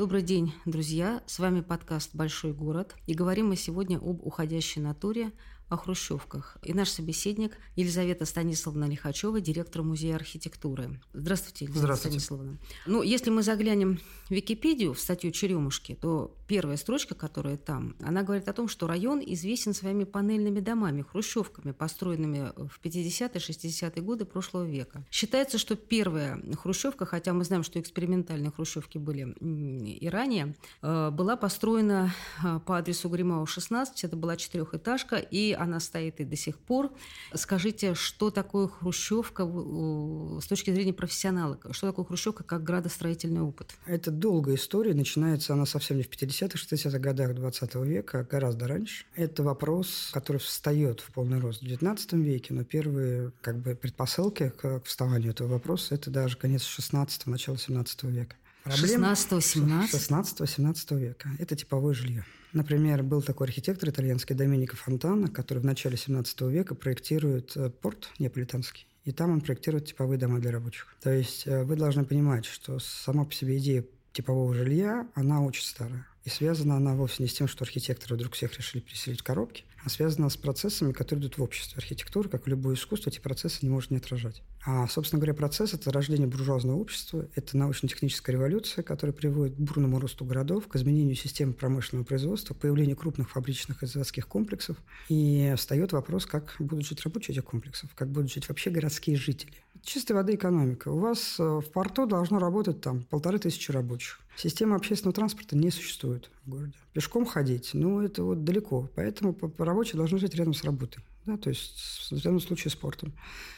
Добрый день, друзья! С вами подкаст «Большой город». И говорим мы сегодня об уходящей натуре, о хрущевках. И наш собеседник Елизавета Станиславовна Лихачева, директор Музея архитектуры. Здравствуйте, Елизавета Здравствуйте. Станиславовна. Ну, если мы заглянем в Википедию, в статью Черемушки, то первая строчка, которая там, она говорит о том, что район известен своими панельными домами, хрущевками, построенными в 50-е, 60-е годы прошлого века. Считается, что первая хрущевка, хотя мы знаем, что экспериментальные хрущевки были и ранее, э, была построена э, по адресу Гримау 16, это была четырехэтажка, и она стоит и до сих пор. Скажите, что такое хрущевка с точки зрения профессионала? Что такое хрущевка как градостроительный опыт? Это долгая история. Начинается она совсем не в 50-х, 60-х годах 20 века, а гораздо раньше. Это вопрос, который встает в полный рост в 19 веке, но первые как бы, предпосылки к вставанию этого вопроса – это даже конец 16-го, начало 17 века. 16-17? 16-17 века. Это типовое жилье. Например, был такой архитектор итальянский Доменико Фонтана, который в начале 17 века проектирует э, порт неаполитанский. И там он проектирует типовые дома для рабочих. То есть э, вы должны понимать, что сама по себе идея типового жилья, она очень старая. И связана она вовсе не с тем, что архитекторы вдруг всех решили переселить в коробки, а связана с процессами, которые идут в обществе. Архитектура, как и любое искусство, эти процессы не может не отражать. А, собственно говоря, процесс – это рождение буржуазного общества, это научно-техническая революция, которая приводит к бурному росту городов, к изменению системы промышленного производства, к появлению крупных фабричных и заводских комплексов. И встает вопрос, как будут жить рабочие этих комплексов, как будут жить вообще городские жители. Чистой воды экономика. У вас э, в порту должно работать там полторы тысячи рабочих. Система общественного транспорта не существует в городе. Пешком ходить, ну, это вот далеко. Поэтому рабочие должны жить рядом с работой. Да, то есть в данном случае спортом.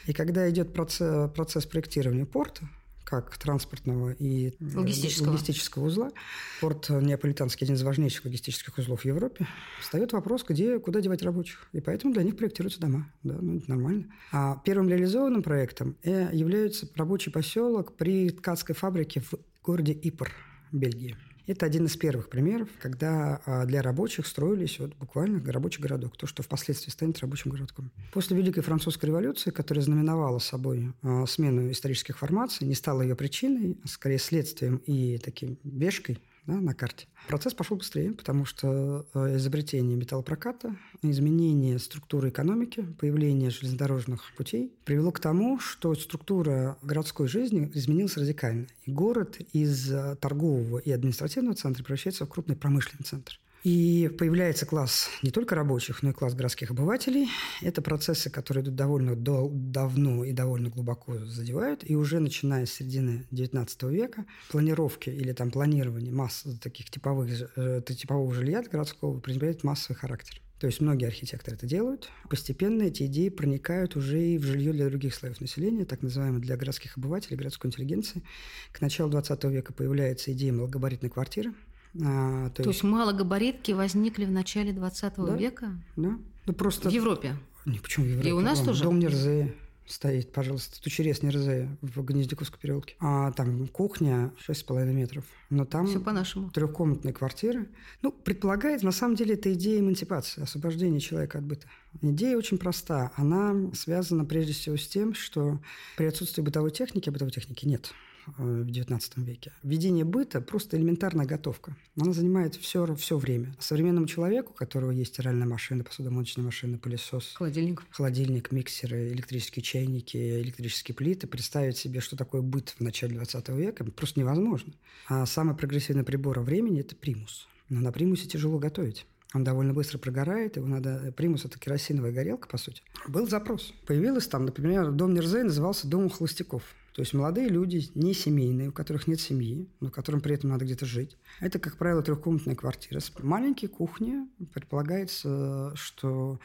И когда идет процесс, процесс проектирования порта, как транспортного и э, логистического. логистического узла. Порт Неаполитанский – один из важнейших логистических узлов в Европе. Встает вопрос, где, куда девать рабочих. И поэтому для них проектируются дома. Да, ну, это нормально. А первым реализованным проектом э, является рабочий поселок при ткацкой фабрике в городе Ипр, Бельгии. Это один из первых примеров, когда а, для рабочих строились вот буквально рабочий городок, то, что впоследствии станет рабочим городком. После Великой Французской революции, которая знаменовала собой а, смену исторических формаций, не стала ее причиной, а скорее следствием и таким вешкой да, на карте. Процесс пошел быстрее, потому что э, изобретение металлопроката, изменение структуры экономики, появление железнодорожных путей привело к тому, что структура городской жизни изменилась радикально. И город из э, торгового и административного центра превращается в крупный промышленный центр. И появляется класс не только рабочих, но и класс городских обывателей. Это процессы, которые идут довольно дол- давно и довольно глубоко задевают. И уже начиная с середины XIX века планировки или там планирование масс таких типовых, э, типового жилья городского принимает массовый характер. То есть многие архитекторы это делают. Постепенно эти идеи проникают уже и в жилье для других слоев населения, так называемое для городских обывателей, городской интеллигенции. К началу 20 века появляется идея малогабаритной квартиры, а, то, то есть... есть малогабаритки возникли в начале 20 да, века? Да. Ну, просто... В Европе? Не, почему в Европе? И у нас Вон, тоже? Дом Нерзея стоит, пожалуйста, Тучерез Нерзея в Гнездяковском переулке. А там кухня 6,5 метров. Но там Все по-нашему. трехкомнатные квартиры. Ну, предполагается, на самом деле, это идея эмансипации, освобождения человека от быта. Идея очень проста. Она связана прежде всего с тем, что при отсутствии бытовой техники, а бытовой техники нет – в XIX веке. Введение быта – просто элементарная готовка. Она занимает все, все время. Современному человеку, у которого есть стиральная машина, посудомоечная машина, пылесос, холодильник, холодильник миксеры, электрические чайники, электрические плиты, представить себе, что такое быт в начале XX века, просто невозможно. А самый прогрессивный прибор времени – это примус. Но на примусе тяжело готовить. Он довольно быстро прогорает, его надо... Примус – это керосиновая горелка, по сути. Был запрос. Появилось там, например, дом Нерзей назывался «Домом холостяков». То есть молодые люди, не семейные, у которых нет семьи, но которым при этом надо где-то жить. Это, как правило, трехкомнатная квартира. С маленькой предполагается, что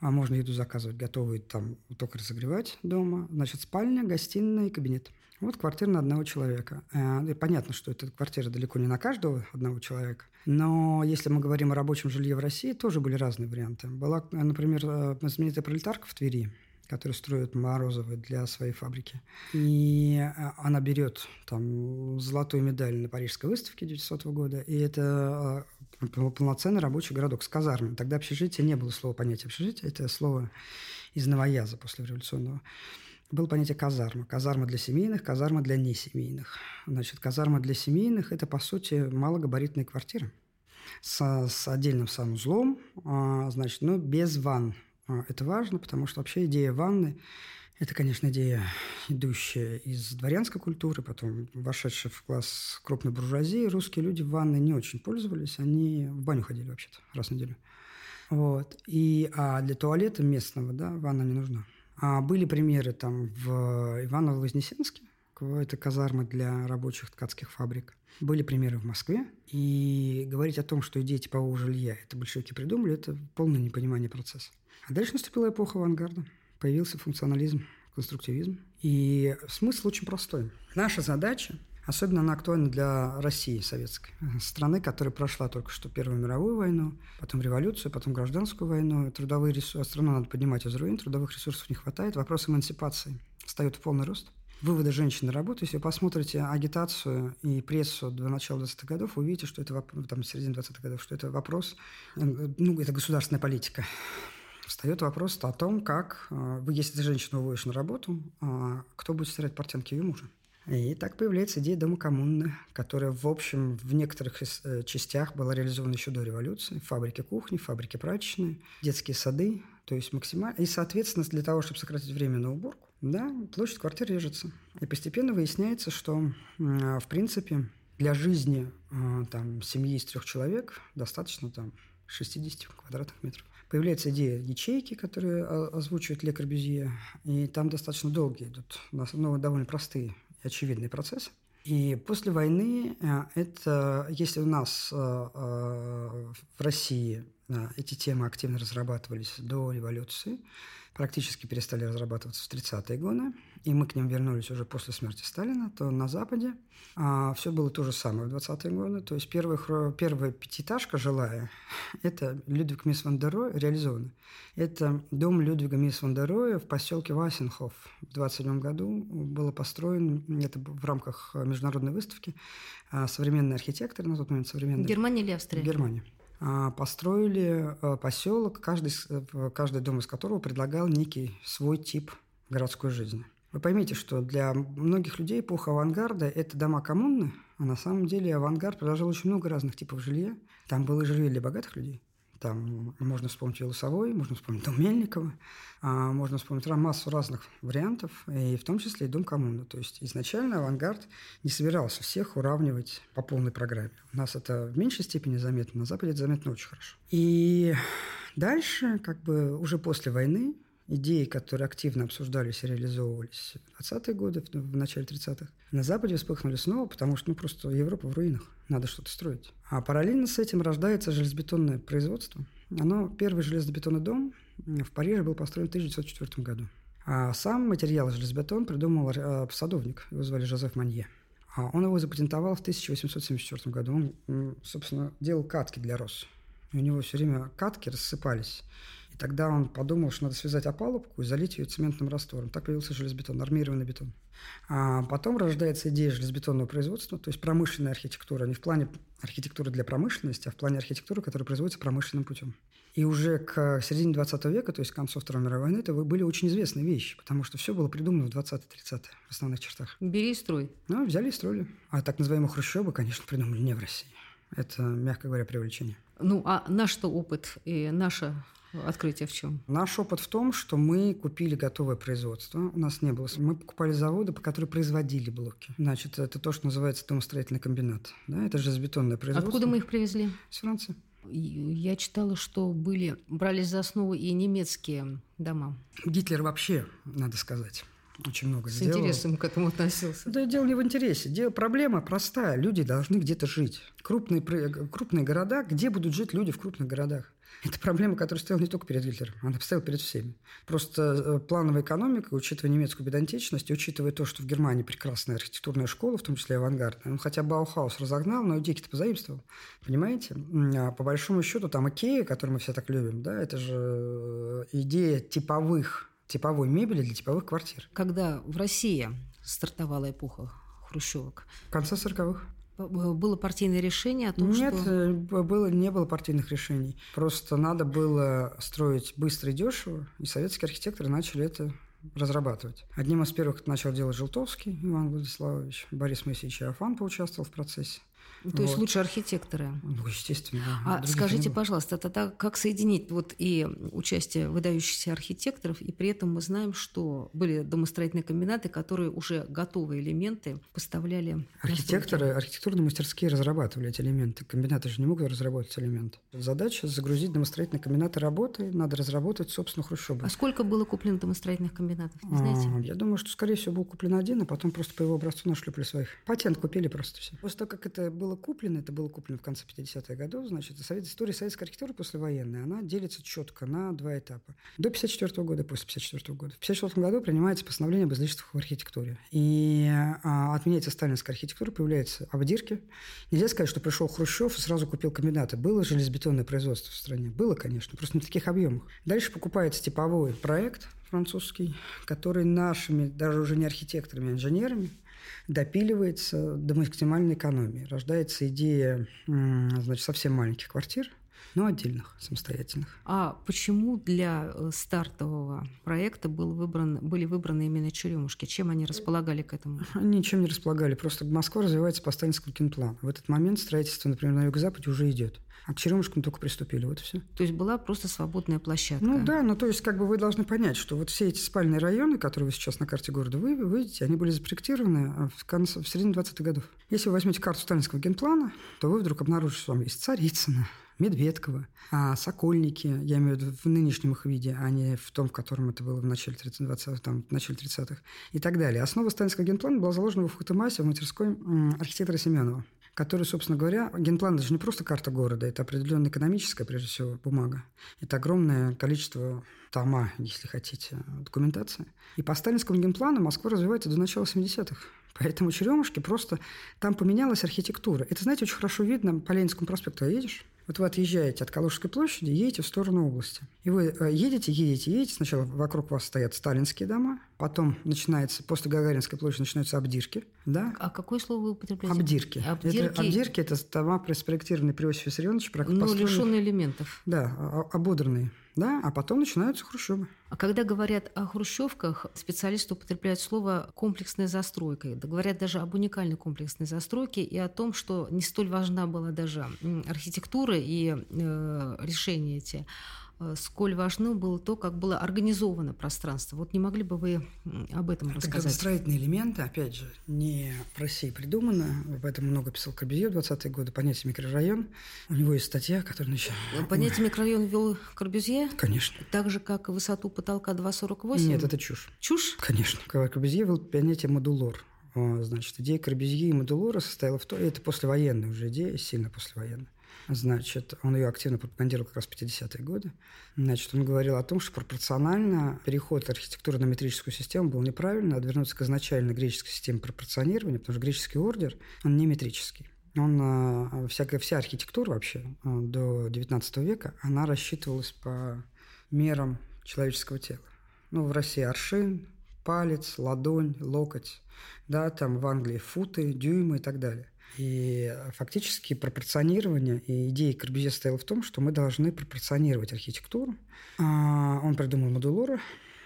а, можно еду заказывать, готовую там только разогревать дома. Значит, спальня, гостиная и кабинет. Вот квартира на одного человека. Э, и понятно, что эта квартира далеко не на каждого одного человека. Но если мы говорим о рабочем жилье в России, тоже были разные варианты. Была, например, э, знаменитая пролетарка в Твери, которую строят Морозовы для своей фабрики. И э, она берет там золотую медаль на Парижской выставке 900 года, и это полноценный рабочий городок с казармами. Тогда общежитие не было слова понятия общежития, это слово из новояза после революционного. было понятие казарма. Казарма для семейных, казарма для несемейных. Значит, казарма для семейных – это, по сути, малогабаритные квартиры с, с отдельным санузлом, а, значит, но без ванн. А, это важно, потому что вообще идея ванны – это, конечно, идея, идущая из дворянской культуры, потом вошедшая в класс крупной буржуазии. Русские люди в ванной не очень пользовались, они в баню ходили вообще-то раз в неделю. Вот. И, а для туалета местного, да, ванна не нужна. А были примеры там в Иваново-Вознесенске, это казармы для рабочих ткацких фабрик. Были примеры в Москве. И говорить о том, что идея типового жилья это большевики придумали, это полное непонимание процесса. А дальше наступила эпоха авангарда. Появился функционализм, конструктивизм. И смысл очень простой. Наша задача Особенно она актуальна для России советской, страны, которая прошла только что Первую мировую войну, потом революцию, потом гражданскую войну. Трудовые ресурсы, страну надо поднимать из руин, трудовых ресурсов не хватает. Вопрос эмансипации встает в полный рост. Выводы женщин на работу, если вы посмотрите агитацию и прессу до начала 20-х годов, вы увидите, что это там, середины 20-х годов, что это вопрос, ну, это государственная политика. Встает вопрос о том, как, э, если женщину выводишь на работу, а кто будет стирать портянки ее мужа. И так появляется идея дома коммуны, которая, в общем, в некоторых э, частях была реализована еще до революции. Фабрики кухни, фабрики прачечные, детские сады. То есть максимально... И, соответственно, для того, чтобы сократить время на уборку, да, площадь квартир режется. И постепенно выясняется, что, в принципе, для жизни э, там, семьи из трех человек достаточно там, 60 квадратных метров. Появляется идея ячейки, которые озвучивает лекарь Бюзье, и там достаточно долгие идут, ну, довольно простые очевидный процесс. И после войны э, это, если у нас э, э, в России эти темы активно разрабатывались до революции, практически перестали разрабатываться в 30-е годы, и мы к ним вернулись уже после смерти Сталина, то на Западе а, все было то же самое в 20-е годы. То есть первая, первая пятиэтажка жилая, это Людвиг Мисс ван дер реализована. Это дом Людвига Мисс ван дер в поселке Васенхоф. В 27 году было построено, это в рамках международной выставки, а, современный архитектор, на тот момент современный. Германия или Австрия? Германия. А, построили э, поселок, каждый, э, каждый дом из которого предлагал некий свой тип городской жизни. Вы поймите, что для многих людей эпоха авангарда – это дома коммуны, а на самом деле авангард предложил очень много разных типов жилья. Там было жилье для богатых людей, там можно вспомнить Велосовой, можно вспомнить Дом Мельникова, а можно вспомнить массу разных вариантов, и в том числе и Дом коммуны. То есть изначально авангард не собирался всех уравнивать по полной программе. У нас это в меньшей степени заметно, на Западе это заметно очень хорошо. И дальше, как бы уже после войны, идеи, которые активно обсуждались и реализовывались в 20-е годы, в начале 30-х, на Западе вспыхнули снова, потому что ну, просто Европа в руинах, надо что-то строить. А параллельно с этим рождается железобетонное производство. Оно, первый железобетонный дом в Париже был построен в 1904 году. А сам материал железобетон придумал э, садовник, его звали Жозеф Манье. А он его запатентовал в 1874 году. Он, собственно, делал катки для роз. И у него все время катки рассыпались. И тогда он подумал, что надо связать опалубку и залить ее цементным раствором. Так появился железобетон, армированный бетон. А потом рождается идея железобетонного производства, то есть промышленная архитектура, не в плане архитектуры для промышленности, а в плане архитектуры, которая производится промышленным путем. И уже к середине 20 века, то есть к концу Второй мировой войны, это были очень известные вещи, потому что все было придумано в 20-30-е в основных чертах. Бери и строй. Ну, взяли и строили. А так называемые хрущебы, конечно, придумали не в России. Это, мягко говоря, привлечение. Ну, а наш-то опыт и наша открытие в чем? Наш опыт в том, что мы купили готовое производство. У нас не было. Мы покупали заводы, по которым производили блоки. Значит, это то, что называется домостроительный комбинат. Да, это железобетонное производство. Откуда мы их привезли? С Франции. Я читала, что были, брались за основу и немецкие дома. Гитлер вообще, надо сказать, очень много С сделал. интересом к этому относился. Да дело не в интересе. Дело, проблема простая. Люди должны где-то жить. Крупные, крупные города, где будут жить люди в крупных городах? Это проблема, которая стояла не только перед Гитлером, она стояла перед всеми. Просто э, плановая экономика, учитывая немецкую педантичность, учитывая то, что в Германии прекрасная архитектурная школа, в том числе авангардная, он хотя Баухаус разогнал, но идейки-то позаимствовал. Понимаете? А по большому счету там Икея, которую мы все так любим, да, это же э, идея типовых, типовой мебели для типовых квартир. Когда в России стартовала эпоха хрущевок? В конце 40-х. Было партийное решение о том, Нет, что... Нет, э, было, не было партийных решений. Просто надо было строить быстро и дешево, и советские архитекторы начали это разрабатывать. Одним из первых это начал делать Желтовский Иван Владиславович. Борис Моисеевич Иофан поучаствовал в процессе. То вот. есть лучше архитекторы. Ну, естественно. А скажите, пожалуйста, тогда как соединить вот и участие выдающихся архитекторов, и при этом мы знаем, что были домостроительные комбинаты, которые уже готовые элементы поставляли. Архитекторы, архитектурные мастерские разрабатывали эти элементы. Комбинаты же не могут разработать элементы. Задача загрузить домостроительные комбинаты работой, надо разработать, собственно, хрущобы. А сколько было куплено домостроительных комбинатов, не знаете? А, я думаю, что, скорее всего, был куплен один, а потом просто по его образцу нашлепли своих. Патент купили просто все. После того, как это было куплено, это было куплено в конце 50-х годов, значит, совет, история советской архитектуры послевоенной, она делится четко на два этапа. До 54 года, после 54 года. В 54 году принимается постановление об излишествах в архитектуре. И а, отменяется сталинская архитектура, появляются обдирки. Нельзя сказать, что пришел Хрущев и сразу купил комбинаты. Было железобетонное производство в стране? Было, конечно, просто в таких объемах. Дальше покупается типовой проект французский, который нашими, даже уже не архитекторами, а инженерами, допиливается до максимальной экономии. Рождается идея значит, совсем маленьких квартир, но отдельных, самостоятельных. А почему для э, стартового проекта был выбран, были выбраны именно черемушки? Чем они располагали к этому? Они ничем не располагали. Просто Москва развивается по сталинскому киноплану. В этот момент строительство, например, на юго-западе уже идет. А к черемушкам только приступили, вот и все. То есть была просто свободная площадка? Ну да, ну то есть как бы вы должны понять, что вот все эти спальные районы, которые вы сейчас на карте города вы, видите, они были запроектированы в, конце, в середине 20-х годов. Если вы возьмете карту сталинского генплана, то вы вдруг обнаружите, что там есть Царицына, Медведково, а Сокольники, я имею в виду в нынешнем их виде, а не в том, в котором это было в начале 30 20 там, в начале 30-х и так далее. Основа сталинского генплана была заложена в Фухтемасе в мастерской архитектора Семенова который, собственно говоря, генплан – это же не просто карта города, это определенная экономическая, прежде всего, бумага. Это огромное количество тома, если хотите, документации. И по сталинскому генплану Москва развивается до начала 70-х. Поэтому Черемушки просто... Там поменялась архитектура. Это, знаете, очень хорошо видно по Ленинскому проспекту. Едешь, вот вы отъезжаете от Калужской площади, едете в сторону области. И вы э, едете, едете, едете. Сначала вокруг вас стоят сталинские дома, потом начинается, после Гагаринской площади начинаются обдирки. Да? А какое слово вы употребляете? Обдирки. Обдирки, это, обдирки – это дома, спроектированные при Иосифе Виссарионовиче. Ну, лишенные элементов. Да, ободранные да, а потом начинаются хрущевы. А когда говорят о хрущевках, специалисты употребляют слово «комплексная застройка». Говорят даже об уникальной комплексной застройке и о том, что не столь важна была даже архитектура и э, решения эти, сколь важно было то, как было организовано пространство. Вот не могли бы вы об этом Это рассказать? Это строительные элементы, опять же, не в России придумано. Об этом много писал Корбюзье в 20-е годы. Понятие микрорайон. У него есть статья, которая начала... Ну, понятие микрорайон ввел Корбюзье? Конечно. Так же, как и высоту потолка 2,48? Нет, это чушь. Чушь? Конечно. Корбюзье ввел понятие модулор. Значит, идея Корбюзье и модулора состояла в том... Это послевоенная уже идея, сильно послевоенная. Значит, он ее активно пропагандировал как раз в 50-е годы. Значит, он говорил о том, что пропорционально переход архитектуры на метрическую систему был неправильно, а вернуться к изначально греческой системе пропорционирования, потому что греческий ордер, он не метрический. Он, а, всякая, вся архитектура вообще а, до XIX века, она рассчитывалась по мерам человеческого тела. Ну, в России аршин, палец, ладонь, локоть, да, там в Англии футы, дюймы и так далее. И фактически пропорционирование и идея Корбюзье стояла в том, что мы должны пропорционировать архитектуру. А, он придумал модулоры.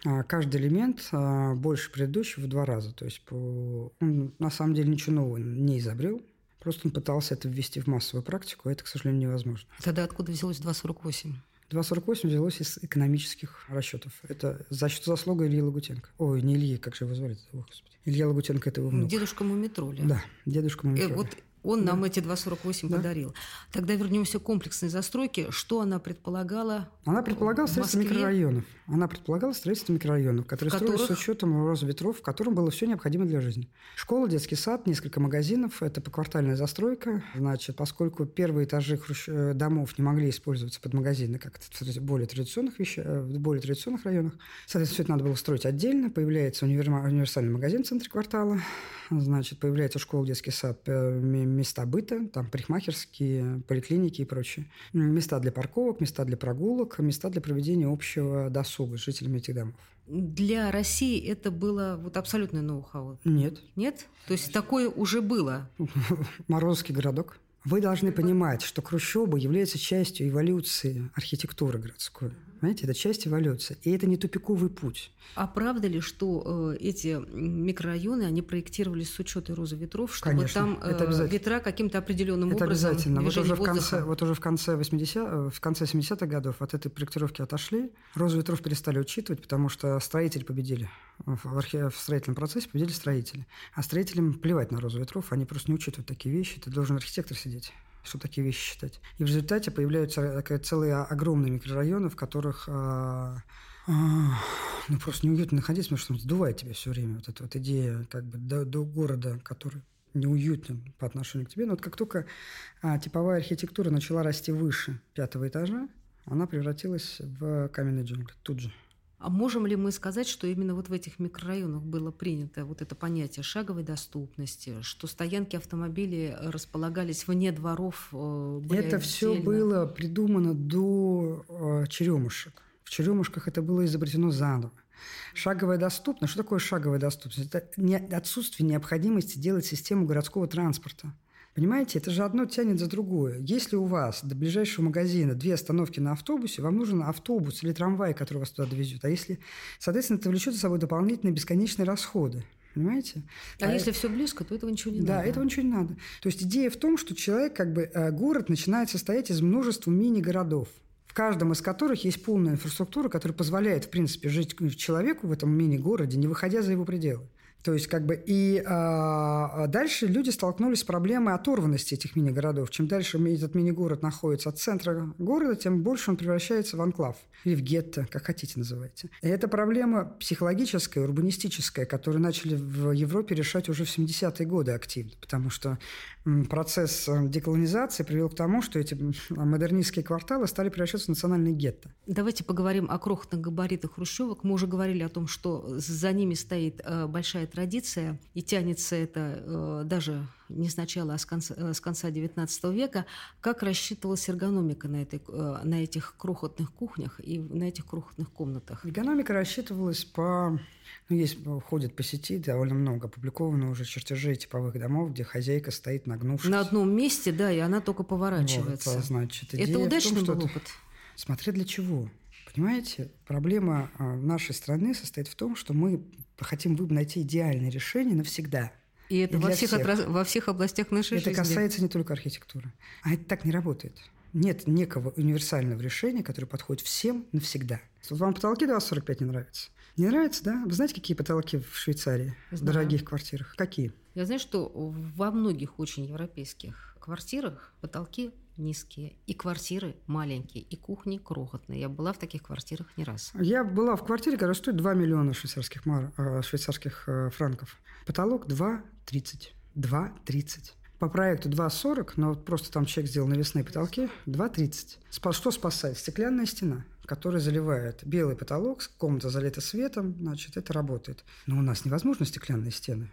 А, каждый элемент а, больше предыдущего в два раза. То есть по... он на самом деле ничего нового не изобрел. Просто он пытался это ввести в массовую практику, а это, к сожалению, невозможно. Тогда откуда взялось 2,48? 2,48 взялось из экономических расчетов. Это за счет заслуга Ильи Лагутенко. Ой, не Ильи, как же его звали? О, Господи. Илья Лагутенко – это его внук. Дедушка Мумитроля. Да, дедушка э, Мумитроля. вот он да. нам эти 2,48 да. подарил. Тогда вернемся к комплексной застройке. Что она предполагала? Она предполагала строительство микрорайонов. Она предполагала строительство микрорайонов, которые которых... строились с учетом роста ветров, в котором было все необходимо для жизни. Школа, детский сад, несколько магазинов. Это поквартальная застройка. Значит, поскольку первые этажи. Э, домов не могли использоваться под магазины, как в более традиционных вещах, э, в более традиционных районах, соответственно, все это надо было строить отдельно. Появляется универсальный магазин в центре квартала. Значит, появляется школа, детский сад, э, места быта, там парикмахерские, поликлиники и прочее. Места для парковок, места для прогулок, места для проведения общего досуга с жителями этих домов. Для России это было вот абсолютно ноу-хау? Нет. Нет? То есть такое уже было? Морозовский городок Вы должны понимать, что Хрущеба является частью эволюции архитектуры городской. Понимаете, это часть эволюции. И это не тупиковый путь. А правда ли, что э, эти микрорайоны, они проектировались с учетом розы ветров, чтобы Конечно, там э, ветра каким-то определенным это образом обязательно. Вот уже, в конце, вот уже в конце 80 э, в конце 70-х годов от этой проектировки отошли. Розу ветров перестали учитывать, потому что строители победили. В, архи... в строительном процессе победили строители. А строителям плевать на розу ветров, они просто не учитывают такие вещи. Это должен архитектор сидеть чтобы такие вещи считать. И в результате появляются такая целые огромные микрорайоны, в которых а, а, ну, просто неуютно находиться, потому что сдувает тебя все время. Вот эта вот идея как бы до, до города, который неуютен по отношению к тебе. Но вот как только а, типовая архитектура начала расти выше пятого этажа, она превратилась в каменный джунгли тут же. А можем ли мы сказать, что именно вот в этих микрорайонах было принято вот это понятие шаговой доступности, что стоянки автомобилей располагались вне дворов? Э, это все было придумано до э, черемушек. В черемушках это было изобретено заново. Шаговая доступность. Что такое шаговая доступность? Это отсутствие необходимости делать систему городского транспорта. Понимаете, это же одно тянет за другое. Если у вас до ближайшего магазина две остановки на автобусе, вам нужен автобус или трамвай, который вас туда довезет. А если, соответственно, это влечет за собой дополнительные бесконечные расходы. Понимаете? А, а если это... все близко, то этого ничего не да, надо. Да, этого ничего не надо. То есть идея в том, что человек, как бы, э, город начинает состоять из множества мини-городов в каждом из которых есть полная инфраструктура, которая позволяет, в принципе, жить человеку в этом мини-городе, не выходя за его пределы. То есть, как бы, и а, дальше люди столкнулись с проблемой оторванности этих мини-городов. Чем дальше этот мини-город находится от центра города, тем больше он превращается в анклав или в гетто, как хотите называйте. И это проблема психологическая, урбанистическая, которую начали в Европе решать уже в 70-е годы активно, потому что процесс э, деколонизации привел к тому, что эти модернистские кварталы стали превращаться в национальные гетто. Давайте поговорим о крохотных габаритах хрущевок. Мы уже говорили о том, что за ними стоит э, большая традиция, и тянется это э, даже не с начала, а с конца, э, с конца XIX века, как рассчитывалась эргономика на, этой, э, на этих крохотных кухнях и на этих крохотных комнатах? Эргономика рассчитывалась по... Ну, есть, ходит по сети довольно много опубликовано уже чертежей типовых домов, где хозяйка стоит нагнувшись. На одном месте, да, и она только поворачивается. Вот, значит, это удачный том, был опыт? Смотря для чего. Понимаете, проблема а, нашей страны состоит в том, что мы хотим найти идеальное решение навсегда – и это и во, всех, всех. во всех областях нашей это жизни. Это касается не только архитектуры. А это так не работает. Нет некого универсального решения, которое подходит всем навсегда. Вот вам потолки 2,45 не нравятся? Не нравится, да? Вы знаете, какие потолки в Швейцарии? Знаю. В дорогих квартирах? Какие? Я знаю, что во многих очень европейских квартирах потолки низкие, и квартиры маленькие, и кухни крохотные. Я была в таких квартирах не раз. Я была в квартире, которая стоит 2 миллиона швейцарских, мар... Э, швейцарских э, франков. Потолок 2,30. 2,30. По проекту 2,40, но вот просто там человек сделал навесные потолки, 2,30. Что спасает? Стеклянная стена, которая заливает белый потолок, комната залита светом, значит, это работает. Но у нас невозможно стеклянные стены.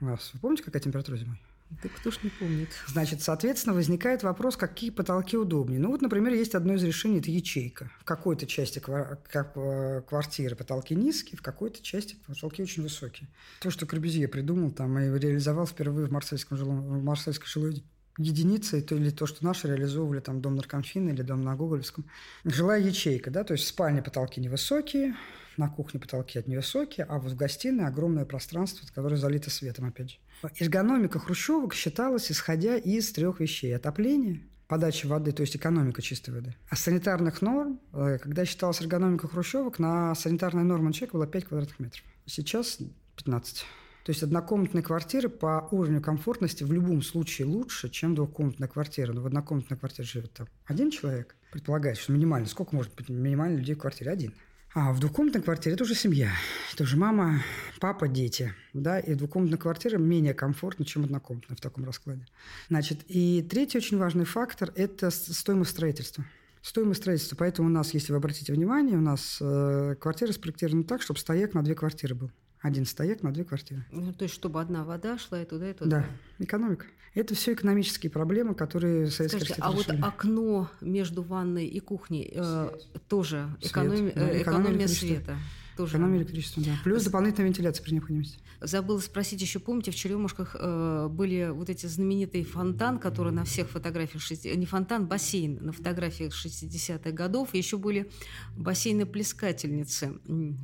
У вас, вы помните, какая температура зимой? Да кто ж не помнит. Значит, соответственно, возникает вопрос, какие потолки удобнее. Ну вот, например, есть одно из решений – это ячейка. В какой-то части квартиры потолки низкие, в какой-то части потолки очень высокие. То, что Корбюзье придумал там и реализовал впервые в марсельском жилом, в марсельской жилой единицы, то или то, что наши реализовывали, там, дом Наркомфина или дом на Гоголевском. Жилая ячейка, да, то есть в спальне потолки невысокие, на кухне потолки невысокие, а вот в гостиной огромное пространство, которое залито светом, опять же. Эргономика хрущевок считалась, исходя из трех вещей. Отопление, подача воды, то есть экономика чистой воды. А санитарных норм, э, когда считалась эргономика хрущевок, на санитарная норма на человека была 5 квадратных метров. Сейчас 15. То есть однокомнатные квартиры по уровню комфортности в любом случае лучше, чем двухкомнатная квартира. Но в однокомнатной квартире живет там один человек. Предполагается, что минимально. Сколько может быть минимально людей в квартире? Один. А в двухкомнатной квартире это уже семья. Это уже мама, папа, дети. Да? И двухкомнатная квартира менее комфортна, чем однокомнатная в таком раскладе. Значит, и третий очень важный фактор – это стоимость строительства. Стоимость строительства. Поэтому у нас, если вы обратите внимание, у нас э, квартира спроектирована так, чтобы стояк на две квартиры был. Один стояк на две квартиры. Ну, то есть, чтобы одна вода шла и туда, и туда. Да, экономика. Это все экономические проблемы, которые Советская Скажите, а вот окно между ванной и кухней э, тоже экономи... ну, экономия, экономия света. Тоже Экономия электричества, да. Плюс дополнительная вентиляция при необходимости. Забыла спросить еще, помните, в Черемушках э, были вот эти знаменитые фонтан, которые на всех фотографиях, не фонтан, бассейн на фотографиях 60-х годов, и еще были бассейны-плескательницы,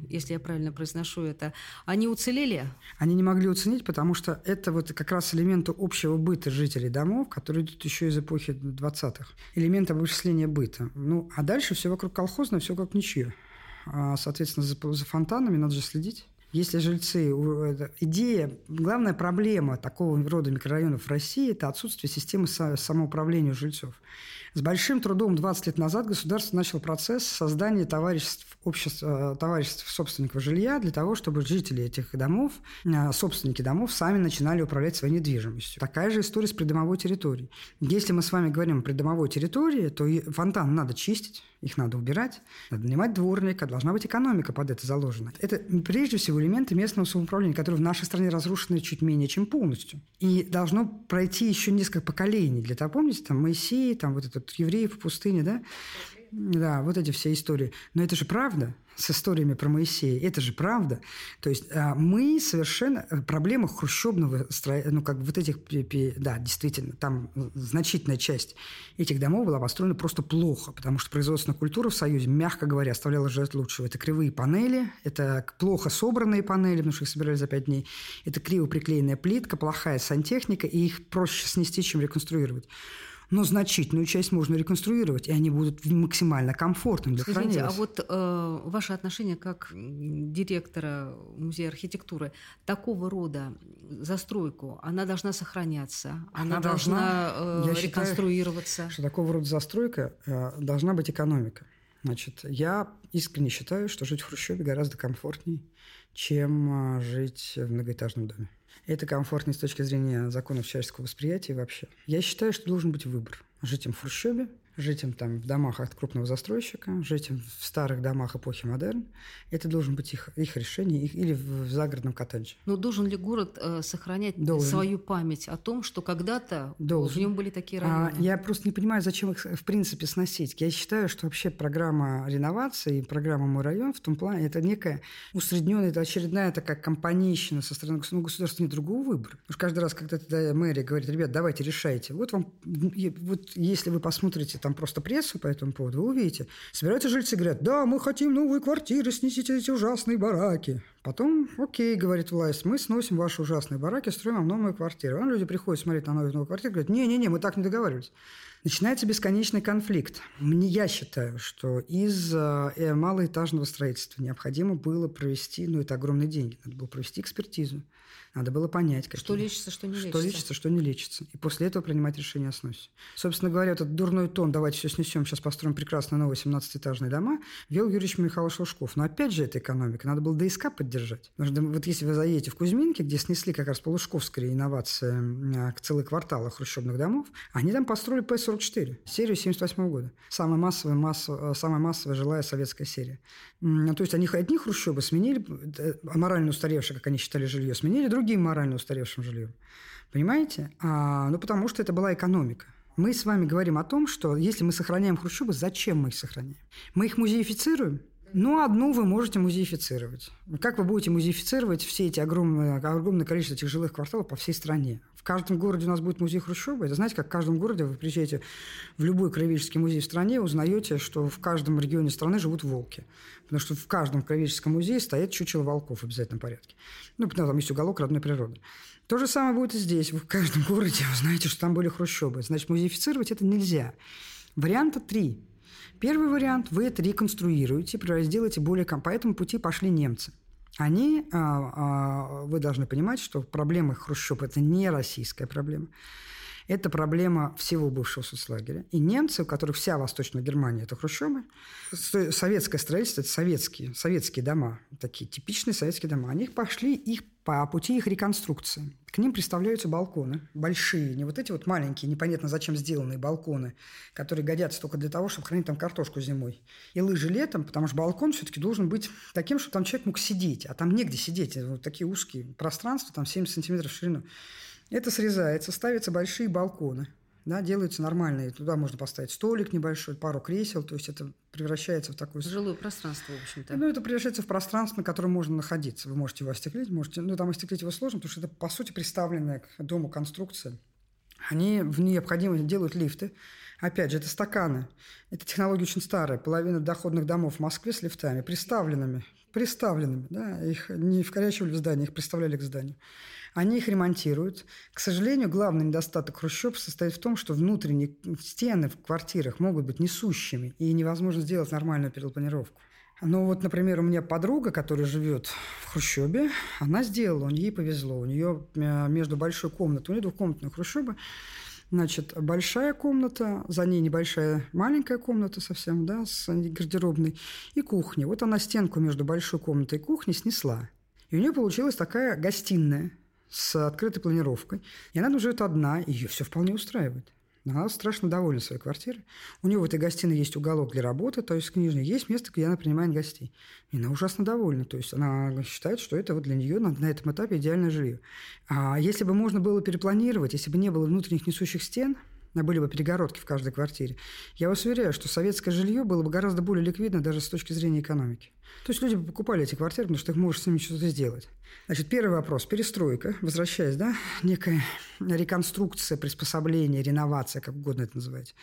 если я правильно произношу это. Они уцелели? Они не могли уценить, потому что это вот как раз элементы общего быта жителей домов, которые идут еще из эпохи 20-х. Элемент обобщения быта. Ну, а дальше все вокруг колхозное, все как ничье. А, соответственно, за, за фонтанами надо же следить. Если жильцы... Идея, главная проблема такого рода микрорайонов в России – это отсутствие системы самоуправления жильцов. С большим трудом 20 лет назад государство начало процесс создания товариществ, обществ, э, товариществ собственников жилья для того, чтобы жители этих домов, э, собственники домов, сами начинали управлять своей недвижимостью. Такая же история с придомовой территорией. Если мы с вами говорим о придомовой территории, то фонтан надо чистить, их надо убирать, надо нанимать дворника, должна быть экономика под это заложена. Это прежде всего элементы местного самоуправления, которые в нашей стране разрушены чуть менее, чем полностью. И должно пройти еще несколько поколений для того, помните, там Моисей, там вот этот евреев в пустыне, да? Да, вот эти все истории. Но это же правда с историями про Моисея. Это же правда. То есть а, мы совершенно... Проблема хрущебного строения, ну, как вот этих... Да, действительно, там значительная часть этих домов была построена просто плохо, потому что производственная культура в Союзе, мягко говоря, оставляла ждать лучшего. Это кривые панели, это плохо собранные панели, потому что их собирали за пять дней, это криво приклеенная плитка, плохая сантехника, и их проще снести, чем реконструировать но значительную часть можно реконструировать, и они будут максимально комфортными для Скажите, хранения. а вот э, ваше отношение как директора музея архитектуры, такого рода застройку, она должна сохраняться, она, она должна, должна э, реконструироваться? Считаю, что такого рода застройка э, должна быть экономика. Значит, я искренне считаю, что жить в Хрущеве гораздо комфортнее, чем э, жить в многоэтажном доме. Это комфортно с точки зрения законов человеческого восприятия вообще. Я считаю, что должен быть выбор. Жить им в Хрущеве жить им там в домах от крупного застройщика, жить им в старых домах эпохи модерн. Это должен быть их, их решение, их, или в, в загородном коттедже. Но должен ли город э, сохранять должен. свою память о том, что когда-то в нем были такие районы? А, я просто не понимаю, зачем их в принципе сносить. Я считаю, что вообще программа реновации, программа «Мой район» в том плане, это некая усредненная, это очередная такая компанейщина со стороны государства. Ну, государства нет другого выбора. Потому что каждый раз, когда мэрия говорит, ребят, давайте решайте. Вот вам, вот если вы посмотрите там просто прессу по этому поводу, вы увидите. Собираются жильцы и говорят, да, мы хотим новые квартиры, снесите эти ужасные бараки. Потом, окей, говорит власть, мы сносим ваши ужасные бараки, строим вам новые квартиры. А люди приходят смотреть на новые, новые квартиры, говорят, не-не-не, мы так не договаривались. Начинается бесконечный конфликт. Мне, я считаю, что из э, малоэтажного строительства необходимо было провести, ну, это огромные деньги, надо было провести экспертизу, надо было понять, какие, что лечится, что не лечится. Что лечится, что не лечится. И после этого принимать решение о сносе. Собственно говоря, этот дурной тон «давайте все снесем, сейчас построим прекрасные новые 17-этажные дома» вел Юрьевич Михайлович Лужков. Но опять же, это экономика. Надо было ДСК поддержать. Потому что вот если вы заедете в Кузьминки, где снесли как раз полушковская инновация к целый квартал хрущебных домов, они там построили П-44, серию 78 года. Самая массовая, массовая, самая массовая жилая советская серия. То есть они одни хрущебы сменили, э, морально устаревшие, как они считали, жилье, сменили другим морально устаревшим жильем. Понимаете? А, ну, потому что это была экономика. Мы с вами говорим о том, что если мы сохраняем хрущебы, зачем мы их сохраняем? Мы их музеифицируем? Ну, одну вы можете музеифицировать. Как вы будете музеифицировать все эти огромные, огромное количество этих жилых кварталов по всей стране? В каждом городе у нас будет музей Хрущева. Это знаете, как в каждом городе вы приезжаете в любой краеведческий музей в стране, узнаете, что в каждом регионе страны живут волки. Потому что в каждом краеведческом музее стоят чучело волков в обязательном порядке. Ну, потому там есть уголок родной природы. То же самое будет и здесь. Вы в каждом городе узнаете, что там были хрущебы. Значит, музеифицировать это нельзя. Варианта три. Первый вариант – вы это реконструируете, сделаете более... По этому пути пошли немцы. Они, а, а, вы должны понимать, что проблема хрущеб – это не российская проблема. Это проблема всего бывшего соцлагеря. И немцы, у которых вся Восточная Германия – это хрущебы, советское строительство – это советские, советские дома, такие типичные советские дома. Они пошли их по пути их реконструкции. К ним представляются балконы, большие, не вот эти вот маленькие, непонятно зачем сделанные балконы, которые годятся только для того, чтобы хранить там картошку зимой. И лыжи летом, потому что балкон все-таки должен быть таким, чтобы там человек мог сидеть, а там негде сидеть, вот такие узкие пространства, там 70 сантиметров в ширину. Это срезается, ставятся большие балконы, да, делаются нормальные. Туда можно поставить столик небольшой, пару кресел, то есть это превращается в такое... Жилое пространство, в общем-то. Ну, это превращается в пространство, на котором можно находиться. Вы можете его остеклить, можете... Ну, там остеклить его сложно, потому что это, по сути, приставленная к дому конструкция. Они в необходимости делают лифты. Опять же, это стаканы. Эта технология очень старая. Половина доходных домов в Москве с лифтами, приставленными. Приставленными, да. Их не вкорячивали в здание, их приставляли к зданию. Они их ремонтируют. К сожалению, главный недостаток хрущеб состоит в том, что внутренние стены в квартирах могут быть несущими, и невозможно сделать нормальную перепланировку. Ну вот, например, у меня подруга, которая живет в Хрущебе, она сделала, ей повезло. У нее э, между большой комнатой, у нее двухкомнатная Хрущеба, Значит, большая комната, за ней небольшая маленькая комната совсем, да, с гардеробной, и кухня. Вот она стенку между большой комнатой и кухней снесла. И у нее получилась такая гостиная с открытой планировкой. И она живет одна, ее все вполне устраивает. Она страшно довольна своей квартирой. У нее в этой гостиной есть уголок для работы, то есть книжный, есть место, где она принимает гостей. И она ужасно довольна. То есть она считает, что это вот для нее на, на этом этапе идеальное жилье. А если бы можно было перепланировать, если бы не было внутренних несущих стен – были бы перегородки в каждой квартире. Я вас уверяю, что советское жилье было бы гораздо более ликвидно даже с точки зрения экономики. То есть люди бы покупали эти квартиры, потому что их можешь с ними что-то сделать. Значит, первый вопрос. Перестройка, возвращаясь, да, некая реконструкция, приспособление, реновация, как угодно это называть.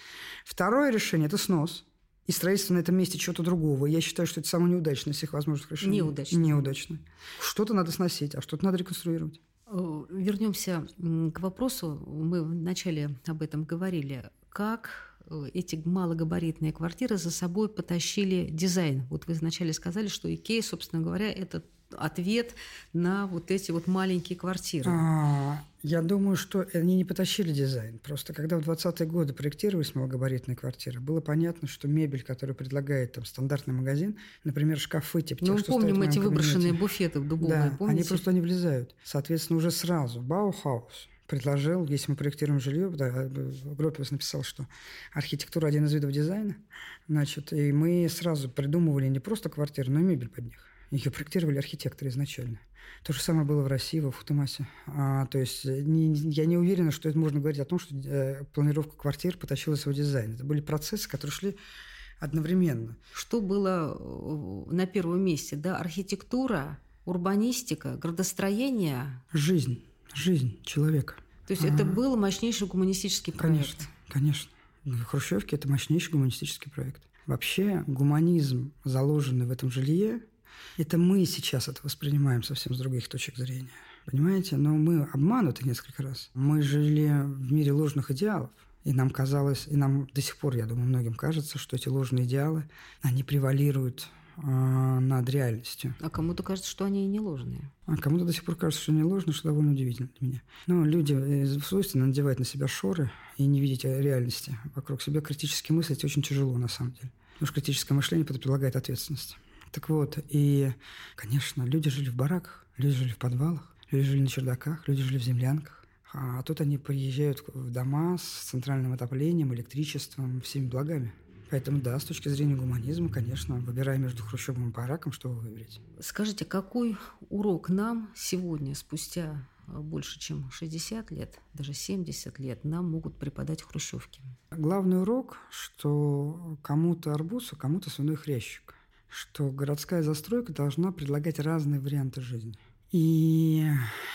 Второе решение – это снос и строительство на этом месте чего-то другого. Я считаю, что это самое неудачное из всех возможных решений. Неудачно. Неудачно. Что-то надо сносить, а что-то надо реконструировать. Э, Вернемся к вопросу. Мы вначале об этом говорили. Как э, эти малогабаритные квартиры за собой потащили дизайн? Вот вы вначале сказали, что Икея, собственно говоря, это ответ на вот эти вот маленькие квартиры? А, я думаю, что они не потащили дизайн. Просто когда в 20-е годы проектировались малогабаритные квартиры, было понятно, что мебель, которую предлагает там стандартный магазин, например, шкафы типа Ну, тех, что помним эти выброшенные буфеты дубовые, да, помните? они просто не влезают. Соответственно, уже сразу Баухаус предложил, если мы проектируем жилье, да, Гропиус написал, что архитектура один из видов дизайна, значит, и мы сразу придумывали не просто квартиры, но и мебель под них. Ее проектировали архитекторы изначально. То же самое было в России, во Футумасе. А, то есть не, я не уверена, что это можно говорить о том, что э, планировка квартир потащила свой дизайн. Это были процессы, которые шли одновременно. Что было э, на первом месте? Да? Архитектура, урбанистика, градостроение? Жизнь. Жизнь человека. То есть а, это был мощнейший гуманистический проект? Конечно, конечно. Хрущевки – это мощнейший гуманистический проект. Вообще гуманизм, заложенный в этом жилье, это мы сейчас это воспринимаем совсем с других точек зрения. Понимаете? Но мы обмануты несколько раз. Мы жили в мире ложных идеалов. И нам казалось, и нам до сих пор, я думаю, многим кажется, что эти ложные идеалы, они превалируют э, над реальностью. А кому-то кажется, что они и не ложные. А кому-то до сих пор кажется, что они ложные, что довольно удивительно для меня. Но люди э, свойственно надевать на себя шоры и не видеть реальности вокруг себя. Критически мыслить очень тяжело, на самом деле. Потому что критическое мышление предполагает ответственность. Так вот, и, конечно, люди жили в бараках, люди жили в подвалах, люди жили на чердаках, люди жили в землянках. А тут они приезжают в дома с центральным отоплением, электричеством, всеми благами. Поэтому, да, с точки зрения гуманизма, конечно, выбирая между хрущевым и бараком, что вы выберете. Скажите, какой урок нам сегодня, спустя больше, чем 60 лет, даже 70 лет, нам могут преподать хрущевки? Главный урок, что кому-то арбуз, а кому-то свиной хрящик что городская застройка должна предлагать разные варианты жизни. И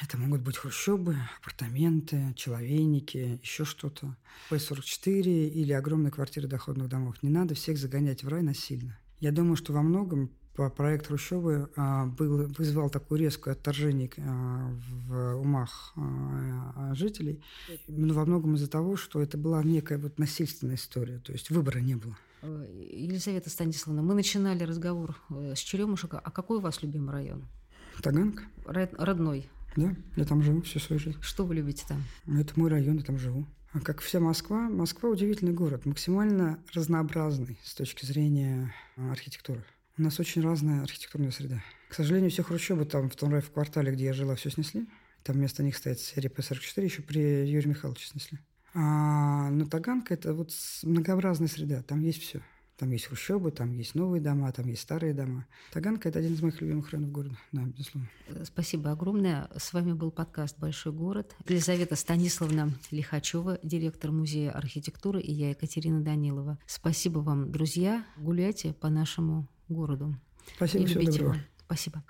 это могут быть хрущобы, апартаменты, человейники, еще что-то. П-44 или огромные квартиры доходных домов. Не надо всех загонять в рай насильно. Я думаю, что во многом проект Хрущевы а, был, вызвал такое резкое отторжение а, в умах а, жителей. Но во многом из-за того, что это была некая вот насильственная история. То есть выбора не было. Э, Елизавета Станиславовна, мы начинали разговор э, с Черемушек. А какой у вас любимый район? Таганка. Родной? Да, я там живу всю свою жизнь. Что вы любите там? Это мой район, я там живу. А как вся Москва, Москва удивительный город, максимально разнообразный с точки зрения э, архитектуры. У нас очень разная архитектурная среда. К сожалению, все хрущебы там в том в квартале, где я жила, все снесли. Там вместо них стоит серия П-44, еще при Юрии Михайловиче снесли. А, но Таганка – это вот многообразная среда, там есть все. Там есть хрущобы, там есть новые дома, там есть старые дома. Таганка – это один из моих любимых районов города, да, безусловно. Э, спасибо огромное. С вами был подкаст «Большой город». Елизавета Станиславна Лихачева, директор Музея архитектуры, и я, Екатерина Данилова. Спасибо вам, друзья. Гуляйте по нашему городу. Спасибо, всего доброго. Спасибо.